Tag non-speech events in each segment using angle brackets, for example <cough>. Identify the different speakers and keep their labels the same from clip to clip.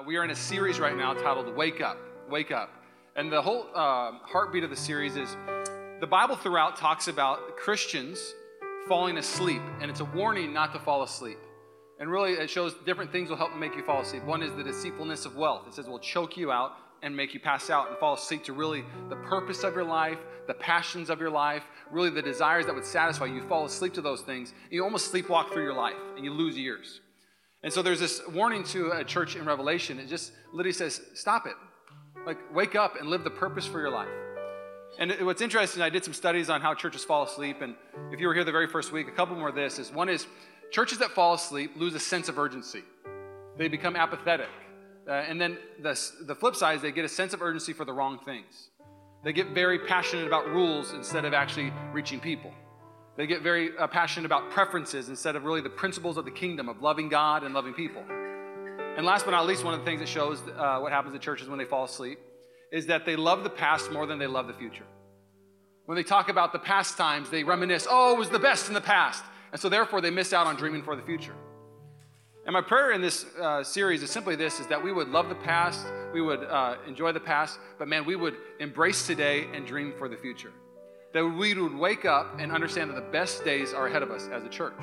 Speaker 1: Uh, we are in a series right now titled Wake Up, Wake Up. And the whole uh, heartbeat of the series is the Bible throughout talks about Christians falling asleep, and it's a warning not to fall asleep. And really, it shows different things will help make you fall asleep. One is the deceitfulness of wealth. It says will choke you out and make you pass out and fall asleep to really the purpose of your life, the passions of your life, really the desires that would satisfy you. You fall asleep to those things. and You almost sleepwalk through your life and you lose years. And so there's this warning to a church in Revelation. It just literally says, stop it. Like, wake up and live the purpose for your life. And what's interesting, I did some studies on how churches fall asleep. And if you were here the very first week, a couple more of this is one is churches that fall asleep lose a sense of urgency, they become apathetic. Uh, and then the, the flip side is they get a sense of urgency for the wrong things. They get very passionate about rules instead of actually reaching people. They get very uh, passionate about preferences instead of really the principles of the kingdom of loving God and loving people. And last but not least, one of the things that shows uh, what happens to churches when they fall asleep is that they love the past more than they love the future. When they talk about the past times, they reminisce, oh, it was the best in the past. And so therefore, they miss out on dreaming for the future. And my prayer in this uh, series is simply this, is that we would love the past, we would uh, enjoy the past, but man, we would embrace today and dream for the future that we would wake up and understand that the best days are ahead of us as a church.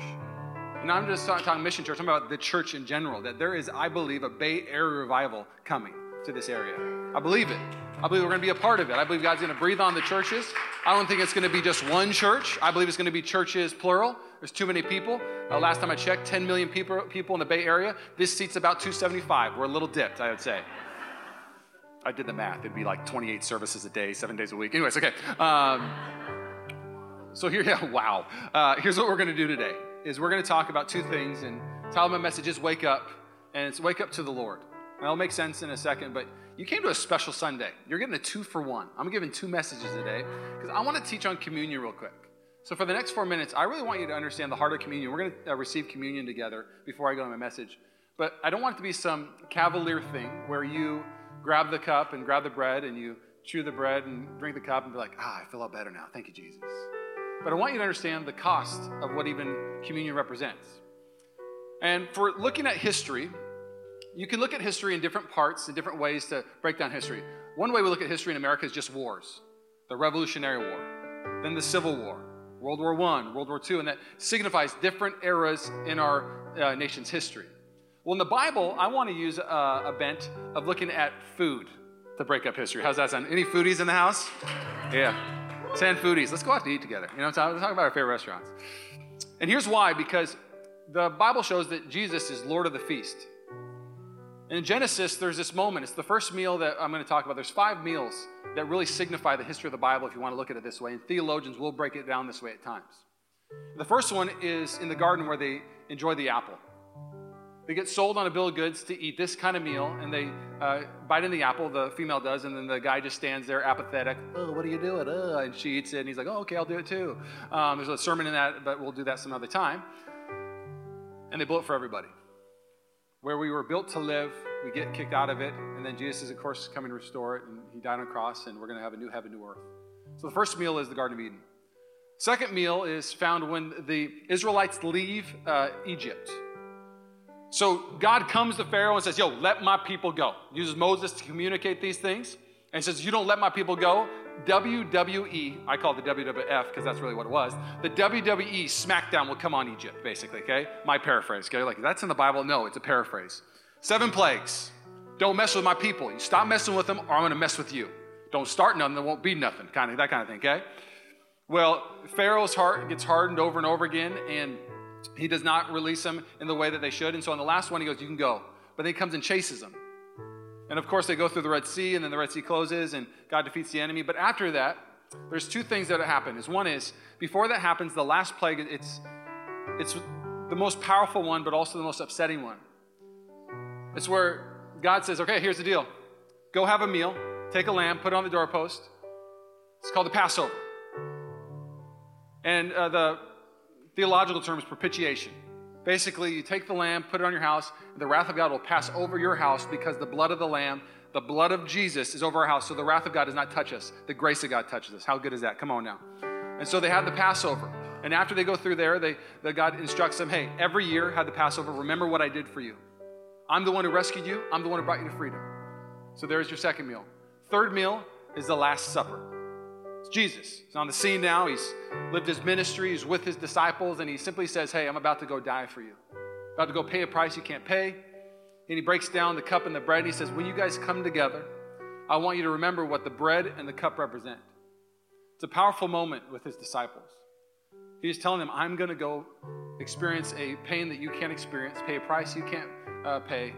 Speaker 1: And I'm just talking mission church, I'm talking about the church in general, that there is, I believe, a Bay Area revival coming to this area. I believe it. I believe we're going to be a part of it. I believe God's going to breathe on the churches. I don't think it's going to be just one church. I believe it's going to be churches plural. There's too many people. Uh, last time I checked, 10 million people, people in the Bay Area. This seat's about 275. We're a little dipped, I would say. I did the math. It'd be like 28 services a day, seven days a week. Anyways, okay. Um, so here, <laughs> yeah, wow. Uh, here's what we're going to do today: is we're going to talk about two things, and title my message is "Wake Up," and it's "Wake Up to the Lord." That'll make sense in a second, but you came to a special Sunday. You're getting a two for one. I'm giving two messages today because I want to teach on communion real quick. So for the next four minutes, I really want you to understand the heart of communion. We're going to uh, receive communion together before I go to my message. But I don't want it to be some cavalier thing where you grab the cup and grab the bread and you chew the bread and drink the cup and be like, ah, I feel a lot better now. Thank you, Jesus. But I want you to understand the cost of what even communion represents. And for looking at history, you can look at history in different parts, and different ways to break down history. One way we look at history in America is just wars the Revolutionary War, then the Civil War, World War I, World War II, and that signifies different eras in our uh, nation's history. Well, in the Bible, I want to use a, a bent of looking at food to break up history. How's that sound? Any foodies in the house? Yeah. 10 foodies. Let's go out to eat together. You know, talk about our favorite restaurants. And here's why because the Bible shows that Jesus is Lord of the feast. In Genesis, there's this moment. It's the first meal that I'm going to talk about. There's five meals that really signify the history of the Bible if you want to look at it this way. And theologians will break it down this way at times. The first one is in the garden where they enjoy the apple. They get sold on a bill of goods to eat this kind of meal, and they uh, bite in the apple, the female does, and then the guy just stands there apathetic. Oh, what are you doing? Oh, and she eats it, and he's like, oh, okay, I'll do it too. Um, there's a sermon in that, but we'll do that some other time. And they blow it for everybody. Where we were built to live, we get kicked out of it, and then Jesus is, of course, coming to restore it, and he died on a cross, and we're going to have a new heaven, new earth. So the first meal is the Garden of Eden. Second meal is found when the Israelites leave uh, Egypt. So God comes to Pharaoh and says, Yo, let my people go. Uses Moses to communicate these things and says, You don't let my people go. WWE, I call it the WWF because that's really what it was. The WWE SmackDown will come on Egypt, basically, okay? My paraphrase, okay? Like, that's in the Bible? No, it's a paraphrase. Seven plagues. Don't mess with my people. You stop messing with them, or I'm going to mess with you. Don't start nothing, there won't be nothing, kind of that kind of thing, okay? Well, Pharaoh's heart gets hardened over and over again, and he does not release them in the way that they should. And so on the last one, he goes, You can go. But then he comes and chases them. And of course, they go through the Red Sea, and then the Red Sea closes, and God defeats the enemy. But after that, there's two things that happen. Is one is before that happens, the last plague, it's it's the most powerful one, but also the most upsetting one. It's where God says, Okay, here's the deal. Go have a meal, take a lamb, put it on the doorpost. It's called the Passover. And uh, the theological term is propitiation. Basically, you take the lamb, put it on your house, and the wrath of God will pass over your house because the blood of the lamb, the blood of Jesus, is over our house. So the wrath of God does not touch us. The grace of God touches us. How good is that? Come on now. And so they have the Passover. And after they go through there, they, the God instructs them, hey, every year have the Passover. Remember what I did for you. I'm the one who rescued you, I'm the one who brought you to freedom. So there's your second meal. Third meal is the Last Supper. It's Jesus. He's on the scene now. He's lived his ministry, he's with his disciples, and he simply says, Hey, I'm about to go die for you. About to go pay a price you can't pay. And he breaks down the cup and the bread, and he says, When you guys come together, I want you to remember what the bread and the cup represent. It's a powerful moment with his disciples. He's telling them, I'm going to go experience a pain that you can't experience, pay a price you can't uh, pay.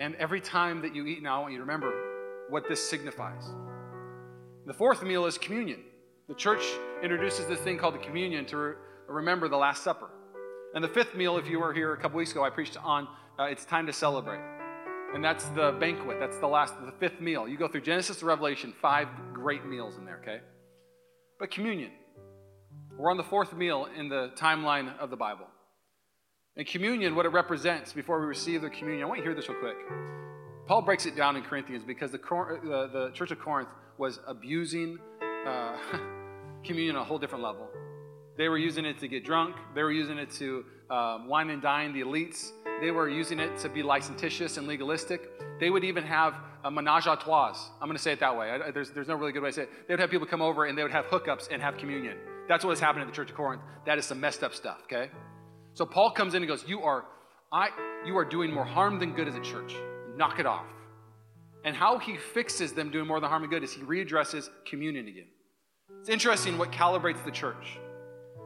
Speaker 1: And every time that you eat now, I want you to remember what this signifies. The fourth meal is communion. The church introduces this thing called the communion to re- remember the Last Supper. And the fifth meal, if you were here a couple weeks ago, I preached on uh, it's time to celebrate. And that's the banquet. That's the last, the fifth meal. You go through Genesis to Revelation, five great meals in there, okay? But communion. We're on the fourth meal in the timeline of the Bible. And communion, what it represents before we receive the communion, I want you to hear this real quick. Paul breaks it down in Corinthians because the, the, the church of Corinth was abusing uh, <laughs> communion on a whole different level. They were using it to get drunk, they were using it to uh, wine and dine the elites, they were using it to be licentious and legalistic. They would even have a menage a trois. I'm going to say it that way. I, there's, there's no really good way to say it. They would have people come over and they would have hookups and have communion. That's what was happening in the church of Corinth. That is some messed up stuff, okay? So Paul comes in and goes, You are, I, you are doing more harm than good as a church. Knock it off. And how he fixes them doing more than harm and good is he readdresses communion again. It's interesting what calibrates the church.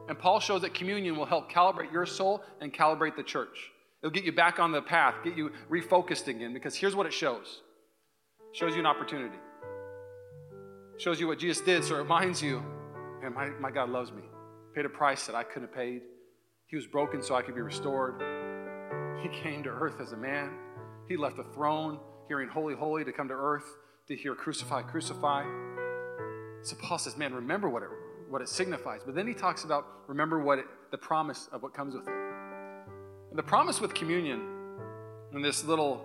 Speaker 1: And Paul shows that communion will help calibrate your soul and calibrate the church. It'll get you back on the path, get you refocused again, because here's what it shows it shows you an opportunity. It shows you what Jesus did, so it reminds you, man, my, my God loves me. Paid a price that I couldn't have paid. He was broken so I could be restored. He came to earth as a man. He left the throne, hearing holy, holy, to come to earth to hear crucify, crucify. So Paul says, man, remember what it, what it signifies. But then he talks about remember what it, the promise of what comes with it. And the promise with communion in this little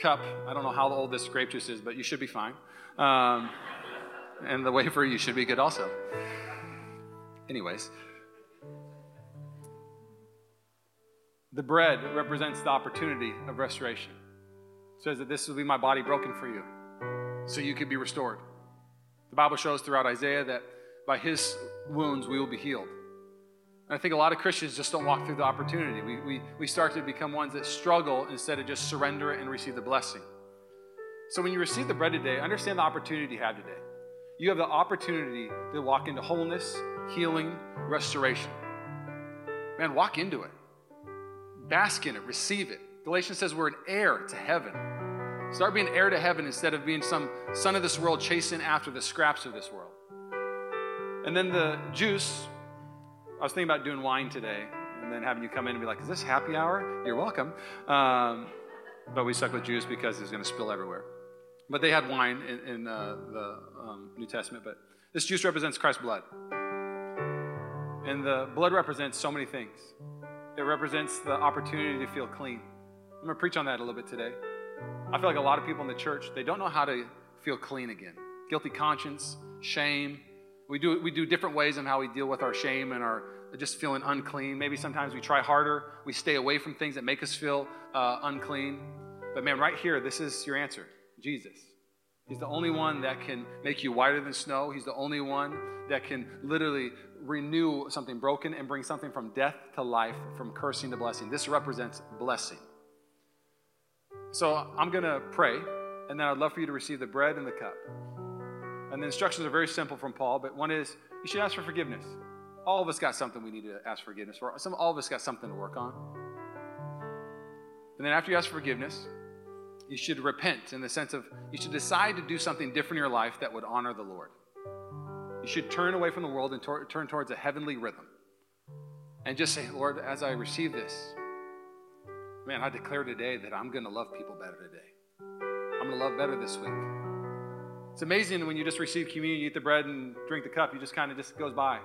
Speaker 1: cup, I don't know how old this grape juice is, but you should be fine. Um, and the wafer, you should be good also. Anyways, the bread represents the opportunity of restoration. Says that this will be my body broken for you, so you could be restored. The Bible shows throughout Isaiah that by his wounds we will be healed. And I think a lot of Christians just don't walk through the opportunity. We, we, we start to become ones that struggle instead of just surrender and receive the blessing. So when you receive the bread today, understand the opportunity you have today. You have the opportunity to walk into wholeness, healing, restoration. Man, walk into it. Bask in it, receive it. Galatians says we're an heir to heaven. Start being heir to heaven instead of being some son of this world chasing after the scraps of this world. And then the juice I was thinking about doing wine today and then having you come in and be like, is this happy hour? You're welcome. Um, but we stuck with juice because it's going to spill everywhere. But they had wine in, in uh, the um, New Testament. But this juice represents Christ's blood. And the blood represents so many things. It represents the opportunity to feel clean. I'm going to preach on that a little bit today. I feel like a lot of people in the church, they don't know how to feel clean again. Guilty conscience, shame, we do, we do different ways in how we deal with our shame and our just feeling unclean. Maybe sometimes we try harder. We stay away from things that make us feel uh, unclean. But man, right here, this is your answer Jesus. He's the only one that can make you whiter than snow. He's the only one that can literally renew something broken and bring something from death to life, from cursing to blessing. This represents blessing. So I'm going to pray, and then I'd love for you to receive the bread and the cup. And the instructions are very simple from Paul, but one is you should ask for forgiveness. All of us got something we need to ask forgiveness for. Some, all of us got something to work on. And then after you ask for forgiveness, you should repent in the sense of you should decide to do something different in your life that would honor the Lord. You should turn away from the world and tor- turn towards a heavenly rhythm. And just say, Lord, as I receive this, man, I declare today that I'm going to love people better today. I'm going to love better this week. It's amazing when you just receive communion, you eat the bread and drink the cup, you just kind of just goes by.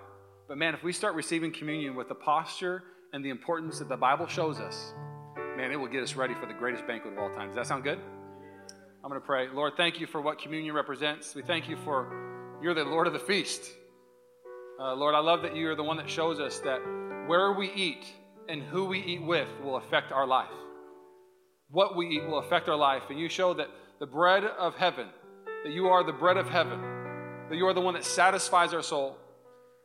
Speaker 1: But man, if we start receiving communion with the posture and the importance that the Bible shows us, man, it will get us ready for the greatest banquet of all time. Does that sound good? I'm going to pray. Lord, thank you for what communion represents. We thank you for you're the Lord of the feast. Uh, Lord, I love that you are the one that shows us that where we eat and who we eat with will affect our life. what we eat will affect our life. And you show that the bread of heaven, that you are the bread of heaven, that you are the one that satisfies our soul,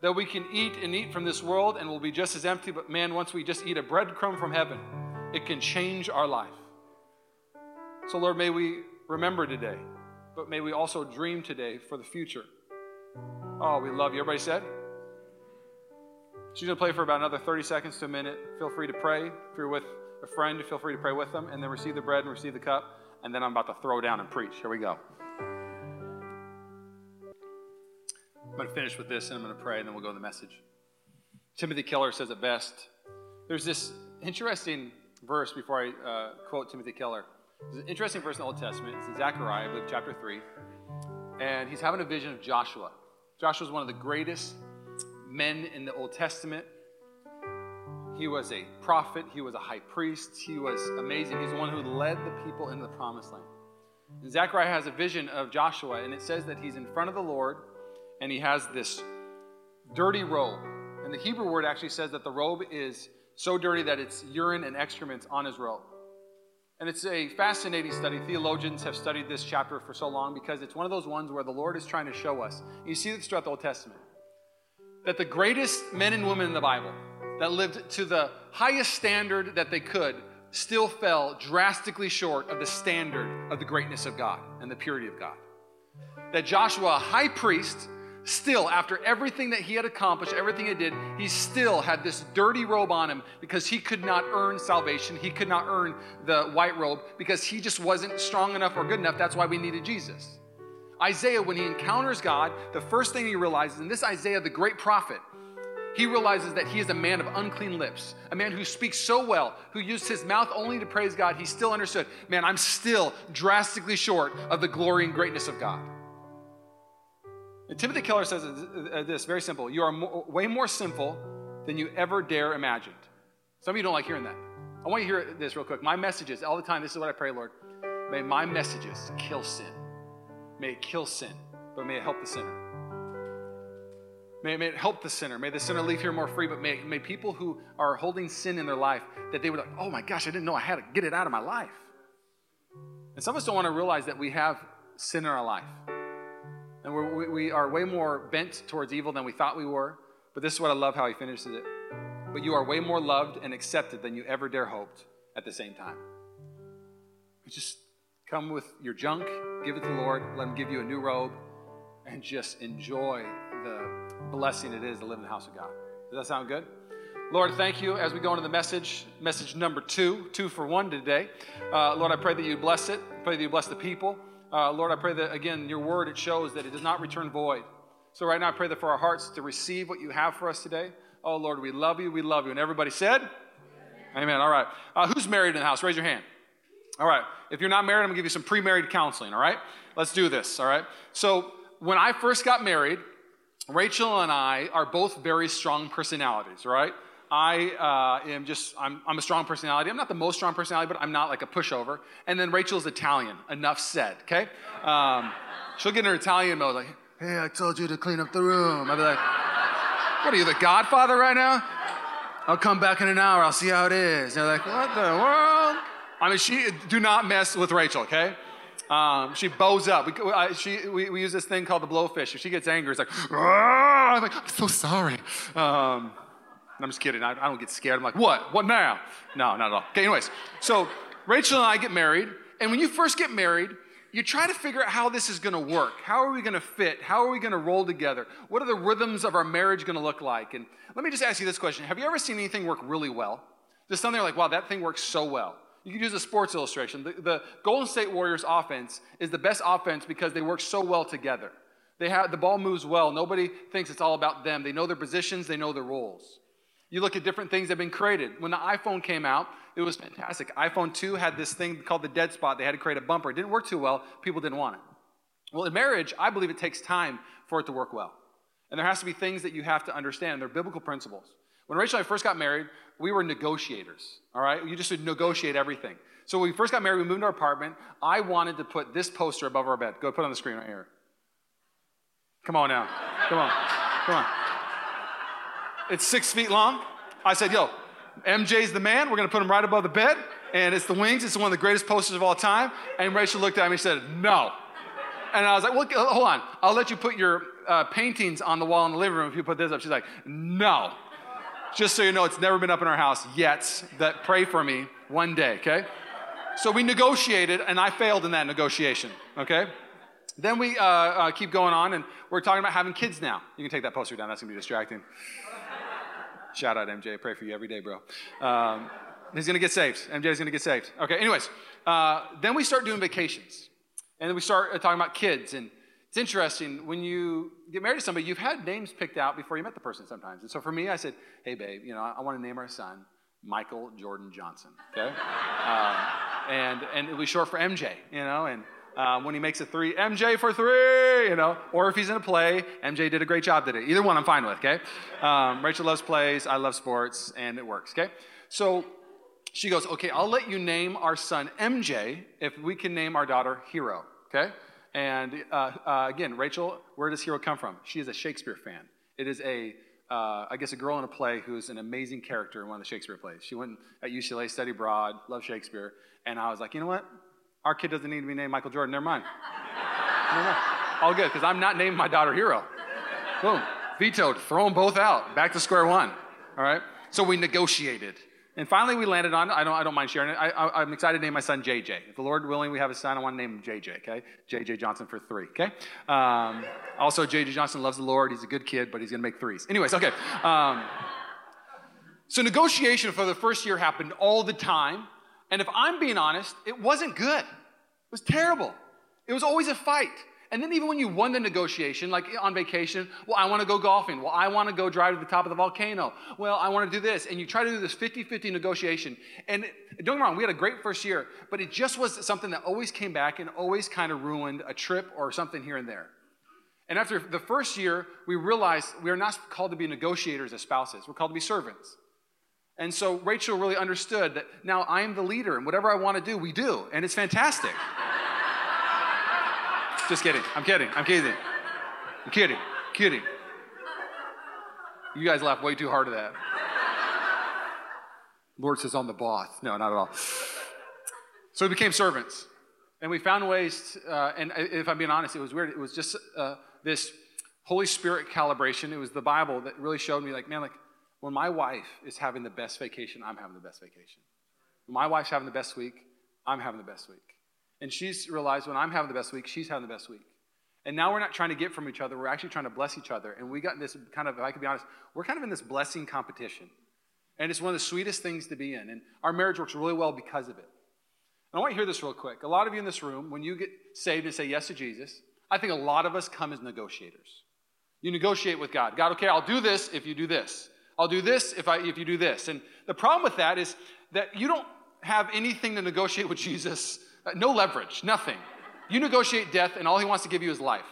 Speaker 1: that we can eat and eat from this world and we'll be just as empty. But man, once we just eat a breadcrumb from heaven, it can change our life. So, Lord, may we remember today, but may we also dream today for the future. Oh, we love you. Everybody said? She's going to play for about another 30 seconds to a minute. Feel free to pray. If you're with a friend, feel free to pray with them, and then receive the bread and receive the cup. And then I'm about to throw down and preach. Here we go. I'm going to finish with this and I'm going to pray and then we'll go to the message. Timothy Keller says it best. There's this interesting verse before I uh, quote Timothy Keller. There's an interesting verse in the Old Testament. It's in Zechariah, I believe, chapter 3. And he's having a vision of Joshua. Joshua is one of the greatest men in the Old Testament. He was a prophet, he was a high priest, he was amazing. He's the one who led the people into the promised land. And Zechariah has a vision of Joshua, and it says that he's in front of the Lord and he has this dirty robe. And the Hebrew word actually says that the robe is so dirty that it's urine and excrement on his robe. And it's a fascinating study. Theologians have studied this chapter for so long because it's one of those ones where the Lord is trying to show us. You see this throughout the Old Testament. That the greatest men and women in the Bible that lived to the highest standard that they could still fell drastically short of the standard of the greatness of God and the purity of God. That Joshua, a high priest, still, after everything that he had accomplished, everything he did, he still had this dirty robe on him because he could not earn salvation. He could not earn the white robe because he just wasn't strong enough or good enough. That's why we needed Jesus. Isaiah, when he encounters God, the first thing he realizes, and this Isaiah, the great prophet, he realizes that he is a man of unclean lips, a man who speaks so well, who used his mouth only to praise God. He still understood, man, I'm still drastically short of the glory and greatness of God. And Timothy Keller says uh, this very simple You are more, way more sinful than you ever dare imagined. Some of you don't like hearing that. I want you to hear this real quick. My messages, all the time, this is what I pray, Lord. May my messages kill sin. May it kill sin, but may it help the sinner. May, may it help the sinner. May the sinner leave here more free, but may, may people who are holding sin in their life, that they would like, oh my gosh, I didn't know I had to get it out of my life. And some of us don't want to realize that we have sin in our life. And we're, we are way more bent towards evil than we thought we were. But this is what I love how he finishes it. But you are way more loved and accepted than you ever dare hoped at the same time. Just come with your junk, give it to the Lord, let him give you a new robe, and just enjoy the blessing it is to live in the house of God. Does that sound good? Lord, thank you as we go into the message, message number two, two for one today. Uh, Lord, I pray that you bless it. I pray that you bless the people. Uh, Lord, I pray that, again, your word, it shows that it does not return void. So right now, I pray that for our hearts to receive what you have for us today. Oh, Lord, we love you. We love you. And everybody said, Amen. Amen. All right. Uh, who's married in the house? Raise your hand. All right. If you're not married, I'm going to give you some pre married counseling. All right. Let's do this. All right. So when I first got married, Rachel and I are both very strong personalities, right? I uh, am just, I'm, I'm, a strong personality. I'm not the most strong personality, but I'm not like a pushover. And then Rachel's Italian. Enough said, okay? Um, she'll get in her Italian mode, like, hey, I told you to clean up the room. I'll be like, what are you, the godfather right now? I'll come back in an hour. I'll see how it is. they're like, what the world? I mean, she, do not mess with Rachel, okay? Um, she bows up. We, I, she, we, we, use this thing called the blowfish. If she gets angry, it's like, I'm like, I'm so sorry. Um, I'm just kidding. I, I don't get scared. I'm like, what? What now? No, not at all. Okay, anyways. So Rachel and I get married. And when you first get married, you try to figure out how this is going to work. How are we going to fit? How are we going to roll together? What are the rhythms of our marriage going to look like? And let me just ask you this question Have you ever seen anything work really well? Just something like, wow, that thing works so well. You can use a sports illustration. The, the Golden State Warriors offense is the best offense because they work so well together. They have, the ball moves well. Nobody thinks it's all about them. They know their positions, they know their roles. You look at different things that have been created. When the iPhone came out, it was fantastic. iPhone 2 had this thing called the dead spot. They had to create a bumper. It didn't work too well. People didn't want it. Well, in marriage, I believe it takes time for it to work well. And there has to be things that you have to understand. They're biblical principles. When Rachel and I first got married, we were negotiators, all right? You just would negotiate everything. So when we first got married, we moved into our apartment. I wanted to put this poster above our bed. Go put it on the screen right here. Come on now. Come on. Come on. It's six feet long. I said, yo, MJ's the man. We're going to put him right above the bed. And it's the wings. It's one of the greatest posters of all time. And Rachel looked at me and said, no. And I was like, well, hold on. I'll let you put your uh, paintings on the wall in the living room if you put this up. She's like, no. Just so you know, it's never been up in our house yet. That pray for me one day, okay? So we negotiated, and I failed in that negotiation, okay? Then we uh, uh, keep going on, and we're talking about having kids now. You can take that poster down, that's gonna be distracting. Shout out MJ, I pray for you every day, bro. Um, he's gonna get saved. MJ's gonna get saved. Okay, anyways, uh, then we start doing vacations. And then we start uh, talking about kids. And it's interesting, when you get married to somebody, you've had names picked out before you met the person sometimes. And so for me, I said, hey, babe, you know, I, I want to name our son Michael Jordan Johnson, okay? <laughs> um, and, and it was short for MJ, you know, and um, when he makes a three, MJ for three, you know, or if he's in a play, MJ did a great job today. Either one I'm fine with, okay? Um, Rachel loves plays, I love sports, and it works, okay? So she goes, okay, I'll let you name our son MJ if we can name our daughter Hero, okay? And uh, uh, again, Rachel, where does Hero come from? She is a Shakespeare fan. It is a, uh, I guess, a girl in a play who's an amazing character in one of the Shakespeare plays. She went at UCLA, studied abroad, loved Shakespeare, and I was like, you know what? Our kid doesn't need to be named Michael Jordan. Never mind. <laughs> Never mind. All good, because I'm not naming my daughter Hero. Boom. Vetoed. Throw them both out. Back to square one. All right? So we negotiated. And finally, we landed on, I don't, I don't mind sharing it. I, am excited to name my son JJ. If the Lord willing, we have a son, I want to name him JJ, okay? JJ Johnson for three, okay? Um, also, JJ Johnson loves the Lord. He's a good kid, but he's going to make threes. Anyways, okay. Um, so, negotiation for the first year happened all the time. And if I'm being honest, it wasn't good. It was terrible. It was always a fight. And then even when you won the negotiation, like on vacation, well, I want to go golfing. Well, I want to go drive to the top of the volcano. Well, I want to do this. And you try to do this 50-50 negotiation. And don't get me wrong, we had a great first year, but it just was something that always came back and always kind of ruined a trip or something here and there. And after the first year, we realized we are not called to be negotiators as spouses. We're called to be servants. And so Rachel really understood that now I am the leader, and whatever I want to do, we do. And it's fantastic. Just kidding. I'm kidding. I'm kidding. I'm kidding. Kidding. You guys laugh way too hard at that. Lord says, I'm the boss. No, not at all. So we became servants. And we found ways, to, uh, and if I'm being honest, it was weird. It was just uh, this Holy Spirit calibration. It was the Bible that really showed me, like, man, like, when my wife is having the best vacation, I'm having the best vacation. When my wife's having the best week, I'm having the best week. And she's realized when I'm having the best week, she's having the best week. And now we're not trying to get from each other, we're actually trying to bless each other. And we got this kind of, if I could be honest, we're kind of in this blessing competition. And it's one of the sweetest things to be in. And our marriage works really well because of it. And I want you to hear this real quick. A lot of you in this room, when you get saved and say yes to Jesus, I think a lot of us come as negotiators. You negotiate with God. God, okay, I'll do this if you do this. I'll do this if, I, if you do this. And the problem with that is that you don't have anything to negotiate with <laughs> Jesus, Uh, no leverage, nothing. You negotiate death, and all he wants to give you is life.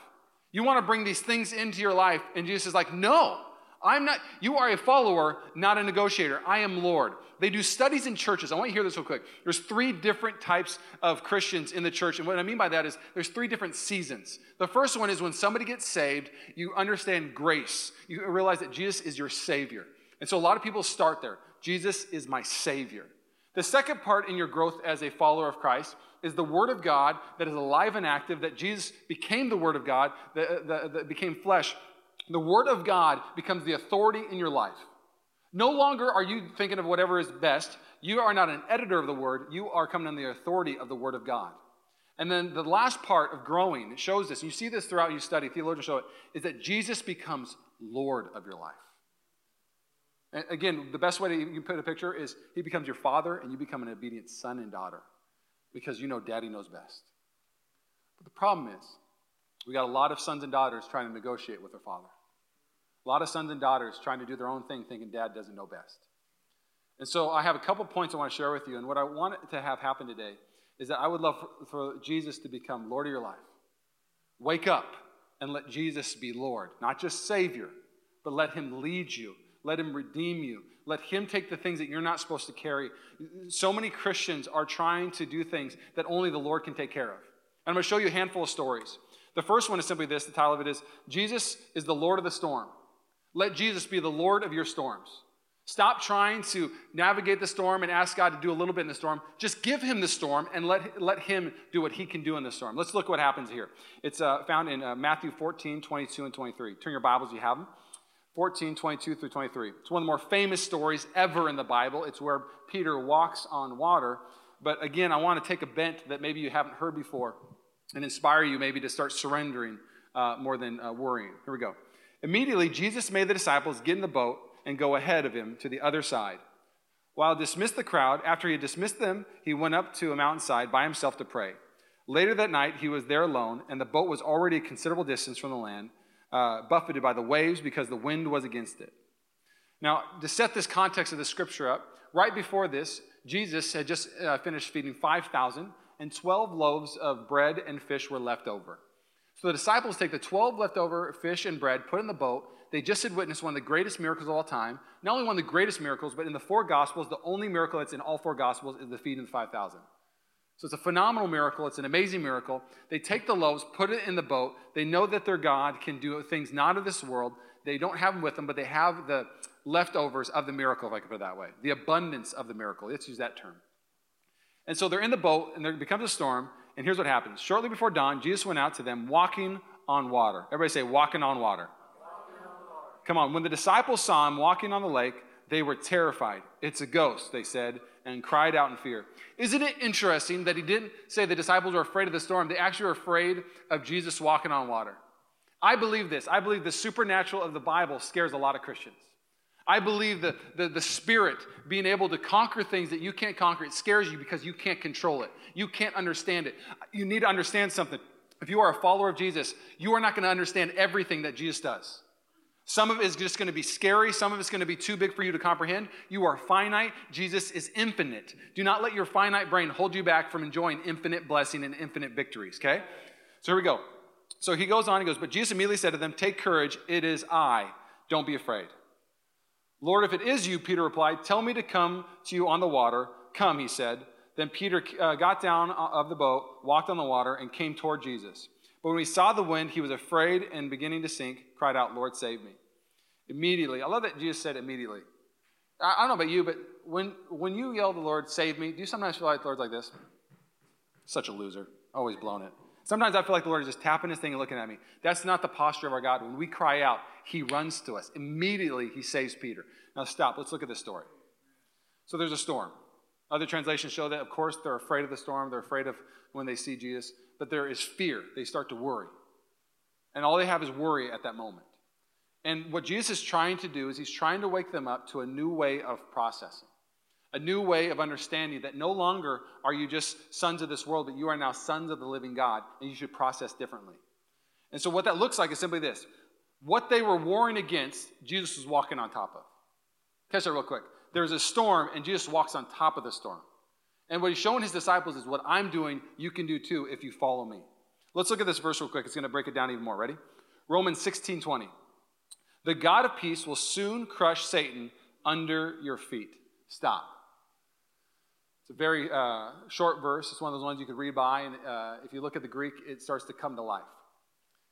Speaker 1: You want to bring these things into your life, and Jesus is like, no, I'm not, you are a follower, not a negotiator. I am Lord. They do studies in churches. I want you to hear this real quick. There's three different types of Christians in the church. And what I mean by that is there's three different seasons. The first one is when somebody gets saved, you understand grace. You realize that Jesus is your Savior. And so a lot of people start there. Jesus is my Savior. The second part in your growth as a follower of Christ is the Word of God that is alive and active, that Jesus became the Word of God, that, that, that became flesh. The Word of God becomes the authority in your life. No longer are you thinking of whatever is best. You are not an editor of the Word, you are coming in the authority of the Word of God. And then the last part of growing, it shows this, and you see this throughout you study, theologians show it, is that Jesus becomes Lord of your life. And again, the best way to put a picture is he becomes your father and you become an obedient son and daughter because you know daddy knows best. But the problem is, we got a lot of sons and daughters trying to negotiate with their father. A lot of sons and daughters trying to do their own thing, thinking dad doesn't know best. And so I have a couple points I want to share with you. And what I want to have happen today is that I would love for, for Jesus to become Lord of your life. Wake up and let Jesus be Lord, not just Savior, but let Him lead you let Him redeem you. Let Him take the things that you're not supposed to carry. So many Christians are trying to do things that only the Lord can take care of. And I'm going to show you a handful of stories. The first one is simply this the title of it is Jesus is the Lord of the storm. Let Jesus be the Lord of your storms. Stop trying to navigate the storm and ask God to do a little bit in the storm. Just give him the storm and let, let him do what he can do in the storm. Let's look what happens here. It's uh, found in uh, Matthew 14, 22, and 23. Turn your Bibles, you have them. 14, 22 through 23. It's one of the more famous stories ever in the Bible. It's where Peter walks on water. But again, I want to take a bent that maybe you haven't heard before and inspire you maybe to start surrendering uh, more than uh, worrying. Here we go. Immediately, Jesus made the disciples get in the boat and go ahead of him to the other side. While dismissed the crowd, after he had dismissed them, he went up to a mountainside by himself to pray. Later that night, he was there alone, and the boat was already a considerable distance from the land, uh, buffeted by the waves because the wind was against it. Now, to set this context of the scripture up, right before this, Jesus had just uh, finished feeding 5,000, and 12 loaves of bread and fish were left over. So the disciples take the 12 leftover fish and bread, put in the boat, they just had witnessed one of the greatest miracles of all time. Not only one of the greatest miracles, but in the four Gospels, the only miracle that's in all four Gospels is the feeding of the 5,000. So it's a phenomenal miracle. It's an amazing miracle. They take the loaves, put it in the boat. They know that their God can do things not of this world. They don't have them with them, but they have the leftovers of the miracle, if I can put it that way. The abundance of the miracle. Let's use that term. And so they're in the boat, and there becomes a storm. And here's what happens. Shortly before dawn, Jesus went out to them walking on water. Everybody say, walking on water. Come on. When the disciples saw him walking on the lake, they were terrified. It's a ghost, they said, and cried out in fear. Isn't it interesting that he didn't say the disciples were afraid of the storm? They actually were afraid of Jesus walking on water. I believe this. I believe the supernatural of the Bible scares a lot of Christians. I believe the, the, the, Spirit being able to conquer things that you can't conquer, it scares you because you can't control it. You can't understand it. You need to understand something. If you are a follower of Jesus, you are not going to understand everything that Jesus does. Some of it is just going to be scary. Some of it's going to be too big for you to comprehend. You are finite. Jesus is infinite. Do not let your finite brain hold you back from enjoying infinite blessing and infinite victories, okay? So here we go. So he goes on, he goes, But Jesus immediately said to them, Take courage, it is I. Don't be afraid. Lord, if it is you, Peter replied, Tell me to come to you on the water. Come, he said. Then Peter uh, got down uh, of the boat, walked on the water, and came toward Jesus. But when he saw the wind, he was afraid and beginning to sink, cried out, Lord, save me. Immediately. I love that Jesus said immediately. I, I don't know about you, but when, when you yell the Lord, save me, do you sometimes feel like the Lord's like this? Such a loser. Always blown it. Sometimes I feel like the Lord is just tapping his thing and looking at me. That's not the posture of our God. When we cry out, he runs to us. Immediately, he saves Peter. Now, stop. Let's look at this story. So, there's a storm. Other translations show that, of course, they're afraid of the storm. They're afraid of when they see Jesus but there is fear. They start to worry. And all they have is worry at that moment. And what Jesus is trying to do is he's trying to wake them up to a new way of processing, a new way of understanding that no longer are you just sons of this world, but you are now sons of the living God, and you should process differently. And so, what that looks like is simply this what they were warring against, Jesus was walking on top of. Catch that real quick. There's a storm, and Jesus walks on top of the storm. And what he's showing his disciples is what I'm doing, you can do too if you follow me. Let's look at this verse real quick. It's going to break it down even more. Ready? Romans 16 20. The God of peace will soon crush Satan under your feet. Stop. It's a very uh, short verse. It's one of those ones you could read by, and uh, if you look at the Greek, it starts to come to life.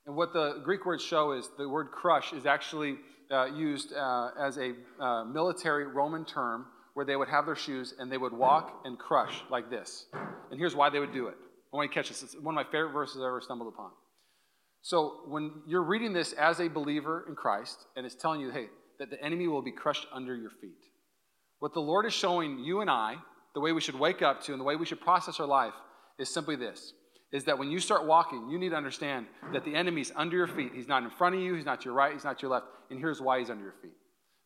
Speaker 1: And what the Greek words show is the word crush is actually uh, used uh, as a uh, military Roman term where they would have their shoes and they would walk and crush like this. And here's why they would do it. I want you to catch this. It's one of my favorite verses I ever stumbled upon. So when you're reading this as a believer in Christ, and it's telling you, hey, that the enemy will be crushed under your feet. What the Lord is showing you and I, the way we should wake up to and the way we should process our life, is simply this is that when you start walking, you need to understand that the enemy's under your feet. He's not in front of you, he's not to your right, he's not to your left. And here's why he's under your feet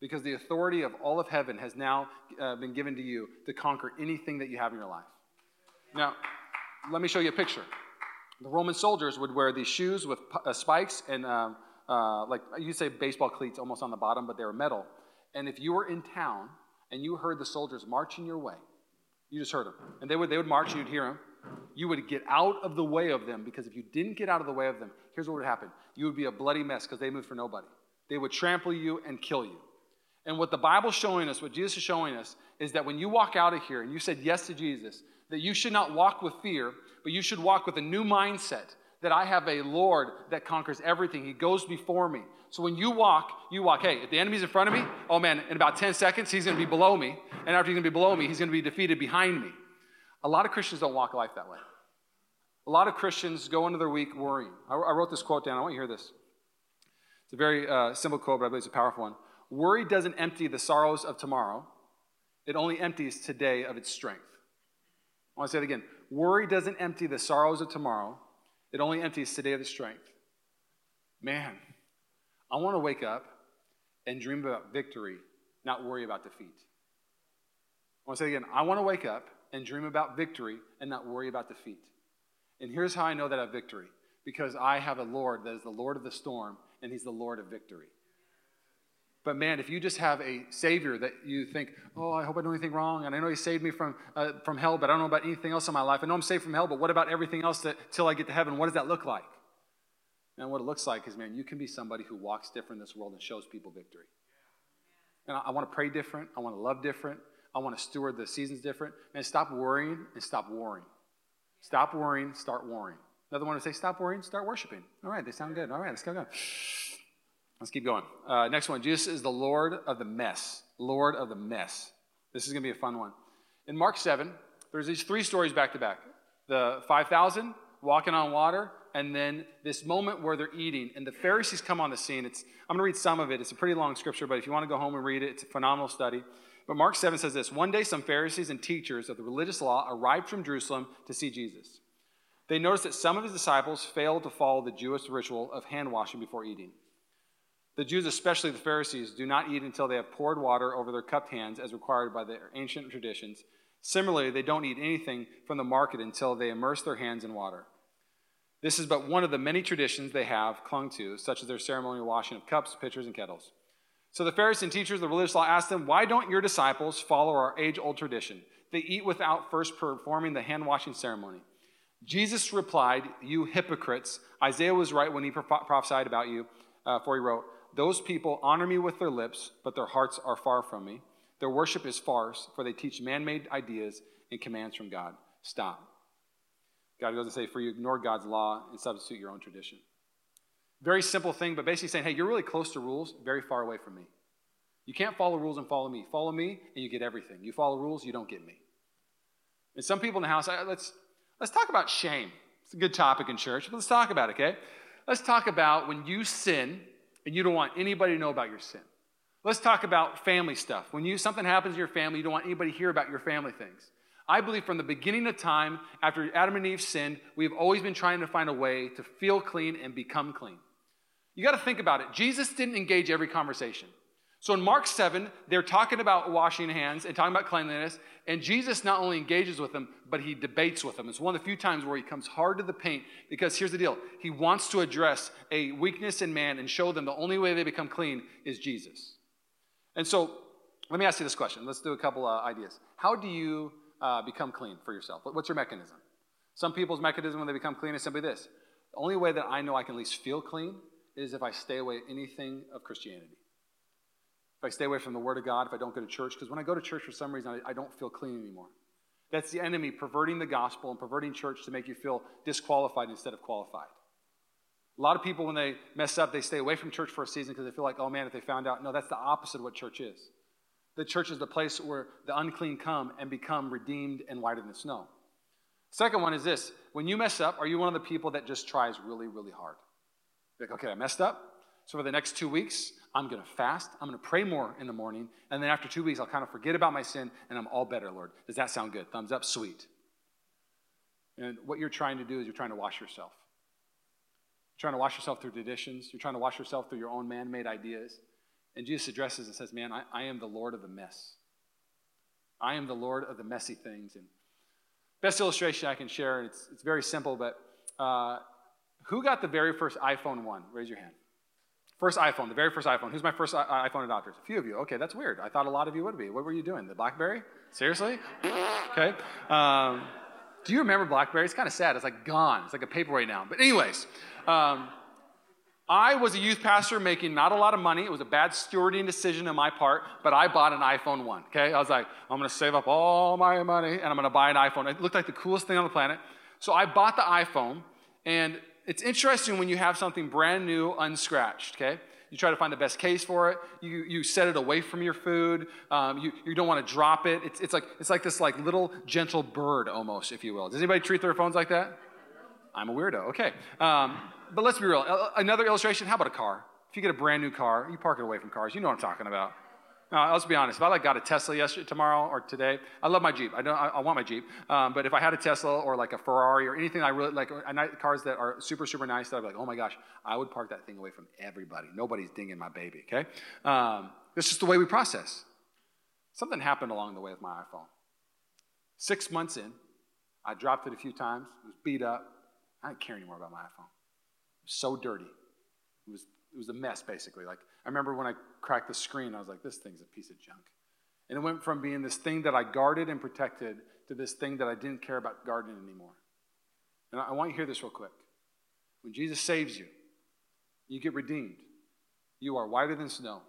Speaker 1: because the authority of all of heaven has now uh, been given to you to conquer anything that you have in your life. Now, let me show you a picture. The Roman soldiers would wear these shoes with uh, spikes and, um, uh, like you'd say, baseball cleats almost on the bottom, but they were metal. And if you were in town and you heard the soldiers marching your way, you just heard them. And they would, they would march, you'd hear them. You would get out of the way of them because if you didn't get out of the way of them, here's what would happen you would be a bloody mess because they moved for nobody. They would trample you and kill you. And what the Bible's showing us, what Jesus is showing us, is that when you walk out of here and you said yes to Jesus, that you should not walk with fear, but you should walk with a new mindset that I have a Lord that conquers everything. He goes before me. So when you walk, you walk, hey, if the enemy's in front of me, oh man, in about 10 seconds, he's going to be below me. And after he's going to be below me, he's going to be defeated behind me. A lot of Christians don't walk life that way. A lot of Christians go into their week worrying. I, I wrote this quote down. I want you to hear this. It's a very uh, simple quote, but I believe it's a powerful one. Worry doesn't empty the sorrows of tomorrow, it only empties today of its strength. I want to say it again. Worry doesn't empty the sorrows of tomorrow, it only empties today of the strength. Man, I want to wake up and dream about victory, not worry about defeat. I want to say it again. I want to wake up and dream about victory and not worry about defeat. And here's how I know that I have victory because I have a Lord that is the Lord of the storm and He's the Lord of victory. But man, if you just have a Savior that you think, oh, I hope I don't do anything wrong, and I know He saved me from, uh, from hell, but I don't know about anything else in my life. I know I'm saved from hell, but what about everything else that till I get to heaven? What does that look like? And what it looks like is, man, you can be somebody who walks different in this world and shows people victory. And I, I want to pray different. I want to love different. I want to steward the seasons different. Man, stop worrying and stop warring. Stop worrying, start warring. Another one would say, stop worrying, start worshiping. All right, they sound good. All right, let's go. go. Let's keep going. Uh, next one Jesus is the Lord of the mess. Lord of the mess. This is going to be a fun one. In Mark 7, there's these three stories back to back the 5,000 walking on water, and then this moment where they're eating. And the Pharisees come on the scene. It's, I'm going to read some of it. It's a pretty long scripture, but if you want to go home and read it, it's a phenomenal study. But Mark 7 says this One day, some Pharisees and teachers of the religious law arrived from Jerusalem to see Jesus. They noticed that some of his disciples failed to follow the Jewish ritual of hand washing before eating. The Jews, especially the Pharisees, do not eat until they have poured water over their cupped hands as required by their ancient traditions. Similarly, they don't eat anything from the market until they immerse their hands in water. This is but one of the many traditions they have clung to, such as their ceremonial washing of cups, pitchers, and kettles. So the Pharisees and teachers of the religious law asked them, Why don't your disciples follow our age old tradition? They eat without first performing the hand washing ceremony. Jesus replied, You hypocrites. Isaiah was right when he prophesied about you, uh, for he wrote, those people honor me with their lips, but their hearts are far from me. Their worship is farce, for they teach man made ideas and commands from God. Stop. God goes and say, For you ignore God's law and substitute your own tradition. Very simple thing, but basically saying, Hey, you're really close to rules, very far away from me. You can't follow rules and follow me. Follow me, and you get everything. You follow rules, you don't get me. And some people in the house, let's, let's talk about shame. It's a good topic in church. But let's talk about it, okay? Let's talk about when you sin and you don't want anybody to know about your sin. Let's talk about family stuff. When you something happens in your family, you don't want anybody to hear about your family things. I believe from the beginning of time, after Adam and Eve sinned, we've always been trying to find a way to feel clean and become clean. You got to think about it. Jesus didn't engage every conversation. So in Mark 7, they're talking about washing hands and talking about cleanliness, and Jesus not only engages with them, but he debates with them. It's one of the few times where he comes hard to the paint because here's the deal he wants to address a weakness in man and show them the only way they become clean is Jesus. And so let me ask you this question. Let's do a couple uh, ideas. How do you uh, become clean for yourself? What's your mechanism? Some people's mechanism when they become clean is simply this the only way that I know I can at least feel clean is if I stay away anything of Christianity. If I stay away from the Word of God, if I don't go to church, because when I go to church for some reason, I, I don't feel clean anymore. That's the enemy perverting the gospel and perverting church to make you feel disqualified instead of qualified. A lot of people, when they mess up, they stay away from church for a season because they feel like, oh man, if they found out. No, that's the opposite of what church is. The church is the place where the unclean come and become redeemed and whiter than snow. Second one is this when you mess up, are you one of the people that just tries really, really hard? Like, okay, I messed up. So for the next two weeks, I'm going to fast. I'm going to pray more in the morning. And then after two weeks, I'll kind of forget about my sin and I'm all better, Lord. Does that sound good? Thumbs up, sweet. And what you're trying to do is you're trying to wash yourself. You're trying to wash yourself through traditions. You're trying to wash yourself through your own man made ideas. And Jesus addresses and says, Man, I, I am the Lord of the mess. I am the Lord of the messy things. And best illustration I can share, and it's, it's very simple, but uh, who got the very first iPhone 1? Raise your hand. First iPhone, the very first iPhone. Who's my first iPhone adopters? A few of you. Okay, that's weird. I thought a lot of you would be. What were you doing? The Blackberry? Seriously? Okay. Um, do you remember Blackberry? It's kind of sad. It's like gone. It's like a paperweight now. But, anyways, um, I was a youth pastor making not a lot of money. It was a bad stewarding decision on my part, but I bought an iPhone 1. Okay. I was like, I'm going to save up all my money and I'm going to buy an iPhone. It looked like the coolest thing on the planet. So I bought the iPhone, and it's interesting when you have something brand new, unscratched, okay? You try to find the best case for it. You, you set it away from your food. Um, you, you don't want to drop it. It's, it's, like, it's like this like little gentle bird almost, if you will. Does anybody treat their phones like that? I'm a weirdo. Okay. Um, but let's be real. Another illustration, how about a car? If you get a brand new car, you park it away from cars. You know what I'm talking about. Now, let's be honest. If I like got a Tesla yesterday, tomorrow, or today, I love my Jeep. I don't. I, I want my Jeep. Um, but if I had a Tesla or like a Ferrari or anything I really like, cars that are super super nice, that I'd be like, oh my gosh, I would park that thing away from everybody. Nobody's dinging my baby. Okay. Um, it's just the way we process. Something happened along the way with my iPhone. Six months in, I dropped it a few times. It was beat up. I didn't care anymore about my iPhone. It was so dirty. It was it was a mess basically. Like I remember when I cracked the screen, I was like, this thing's a piece of junk. And it went from being this thing that I guarded and protected to this thing that I didn't care about guarding anymore. And I want you to hear this real quick. When Jesus saves you, you get redeemed. You are whiter than snow.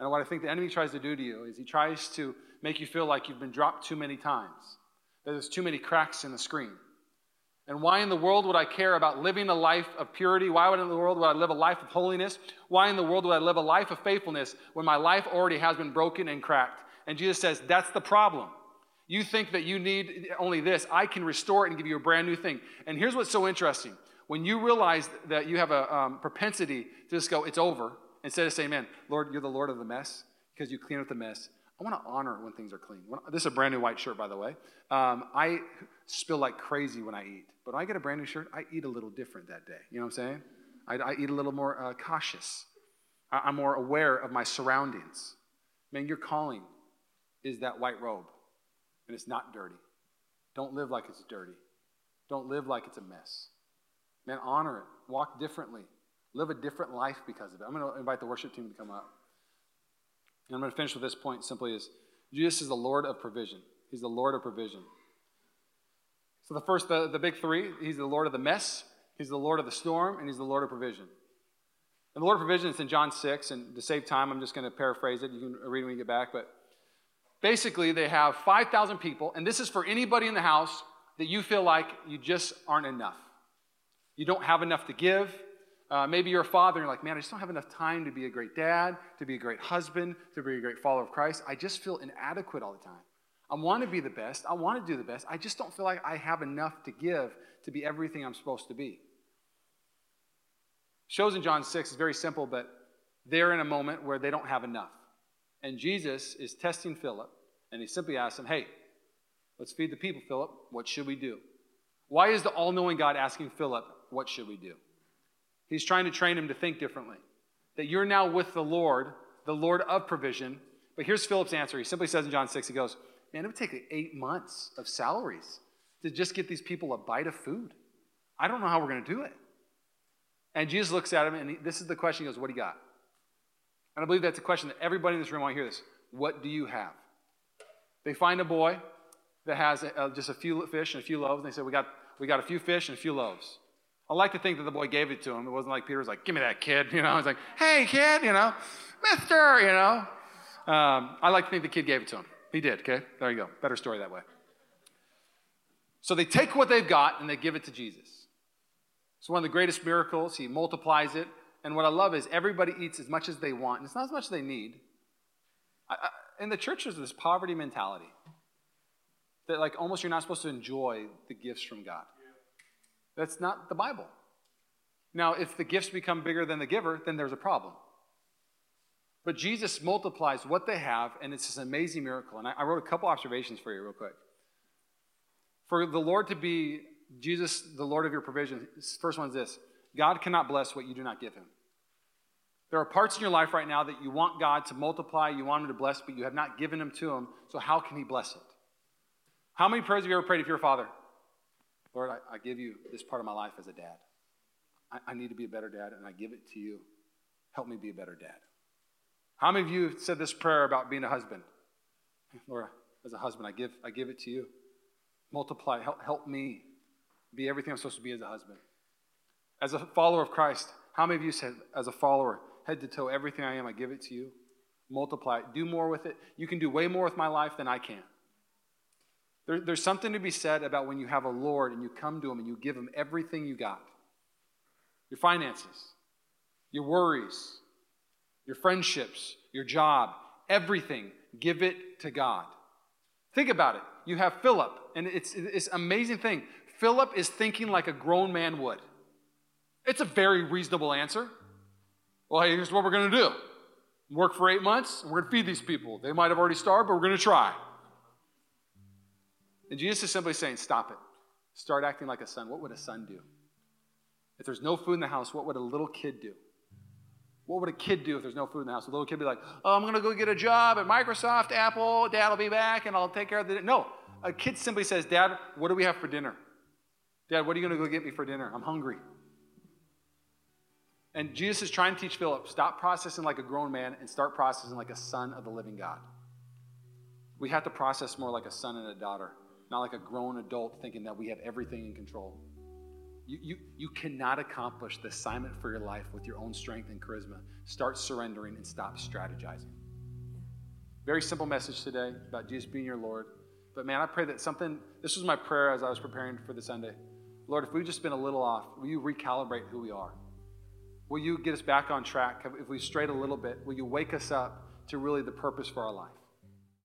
Speaker 1: And what I think the enemy tries to do to you is he tries to make you feel like you've been dropped too many times, that there's too many cracks in the screen. And why in the world would I care about living a life of purity? Why would in the world would I live a life of holiness? Why in the world would I live a life of faithfulness when my life already has been broken and cracked? And Jesus says, that's the problem. You think that you need only this. I can restore it and give you a brand new thing. And here's what's so interesting. When you realize that you have a um, propensity to just go, it's over, instead of saying, man, Lord, you're the Lord of the mess, because you clean up the mess. I want to honor when things are clean. This is a brand new white shirt, by the way. Um, I spill like crazy when I eat. But when I get a brand new shirt, I eat a little different that day. You know what I'm saying? I, I eat a little more uh, cautious. I, am more aware of my surroundings. Man, your calling is that white robe, and it's not dirty. Don't live like it's dirty. Don't live like it's a mess. Man, honor it. Walk differently. Live a different life because of it. I'm going to invite the worship team to come up. And I'm going to finish with this point simply is Jesus is the Lord of provision. He's the Lord of provision. So the first, the, the big three, he's the Lord of the mess, he's the Lord of the storm, and he's the Lord of provision. And the Lord of provision is in John 6, and to save time, I'm just going to paraphrase it. You can read when you get back. But basically, they have 5,000 people, and this is for anybody in the house that you feel like you just aren't enough. You don't have enough to give. Uh, maybe you're a father and you're like, man, I just don't have enough time to be a great dad, to be a great husband, to be a great follower of Christ. I just feel inadequate all the time. I want to be the best. I want to do the best. I just don't feel like I have enough to give to be everything I'm supposed to be. Shows in John 6 is very simple, but they're in a moment where they don't have enough. And Jesus is testing Philip, and he simply asks him, Hey, let's feed the people, Philip. What should we do? Why is the all knowing God asking Philip, What should we do? He's trying to train him to think differently. That you're now with the Lord, the Lord of provision. But here's Philip's answer. He simply says in John 6, he goes, Man, it would take eight months of salaries to just get these people a bite of food. I don't know how we're going to do it. And Jesus looks at him, and he, this is the question. He goes, What do you got? And I believe that's a question that everybody in this room want to hear this. What do you have? They find a boy that has a, a, just a few fish and a few loaves, and they say, we got, we got a few fish and a few loaves. I like to think that the boy gave it to him. It wasn't like Peter was like, Give me that kid. <laughs> You know, I was like, Hey, kid, you know, mister, you know. Um, I like to think the kid gave it to him. He did, okay? There you go. Better story that way. So they take what they've got and they give it to Jesus. It's one of the greatest miracles. He multiplies it. And what I love is everybody eats as much as they want. And it's not as much as they need. I, I, in the church, there's this poverty mentality that, like, almost you're not supposed to enjoy the gifts from God. That's not the Bible. Now, if the gifts become bigger than the giver, then there's a problem. But Jesus multiplies what they have, and it's this amazing miracle. And I, I wrote a couple observations for you, real quick. For the Lord to be Jesus, the Lord of your provision, first one is this God cannot bless what you do not give him. There are parts in your life right now that you want God to multiply, you want him to bless, but you have not given him to him, so how can he bless it? How many prayers have you ever prayed if you're a father? Lord, I, I give you this part of my life as a dad. I, I need to be a better dad, and I give it to you. Help me be a better dad. How many of you said this prayer about being a husband? Lord, as a husband, I give, I give it to you. Multiply, help, help me be everything I'm supposed to be as a husband. As a follower of Christ, how many of you said, as a follower, head to toe, everything I am, I give it to you? Multiply do more with it. You can do way more with my life than I can. There, there's something to be said about when you have a Lord and you come to Him and you give Him everything you got. your finances, your worries, your friendships, your job, everything. Give it to God. Think about it. You have Philip, and it's, an amazing thing. Philip is thinking like a grown man would. It's a very reasonable answer. Well, here's what we're going to do work for eight months, and we're going to feed these people. They might have already starved, but we're going to try. And Jesus is simply saying, Stop it. Start acting like a son. What would a son do? If there's no food in the house, what would a little kid do? What would a kid do if there's no food in the house? A little kid be like, Oh, I'm going to go get a job at Microsoft, Apple. Dad will be back, and I'll take care of the. No. A kid simply says, Dad, what do we have for dinner? Dad, what are you going to go get me for dinner? I'm hungry. And Jesus is trying to teach Philip stop processing like a grown man and start processing like a son of the living God. We have to process more like a son and a daughter, not like a grown adult thinking that we have everything in control. You, you, you cannot accomplish the assignment for your life with your own strength and charisma. Start surrendering and stop strategizing. Very simple message today about Jesus being your Lord. But man, I pray that something, this was my prayer as I was preparing for the Sunday. Lord, if we've just been a little off, will you recalibrate who we are? Will you get us back on track? If we strayed a little bit, will you wake us up to really the purpose for our life?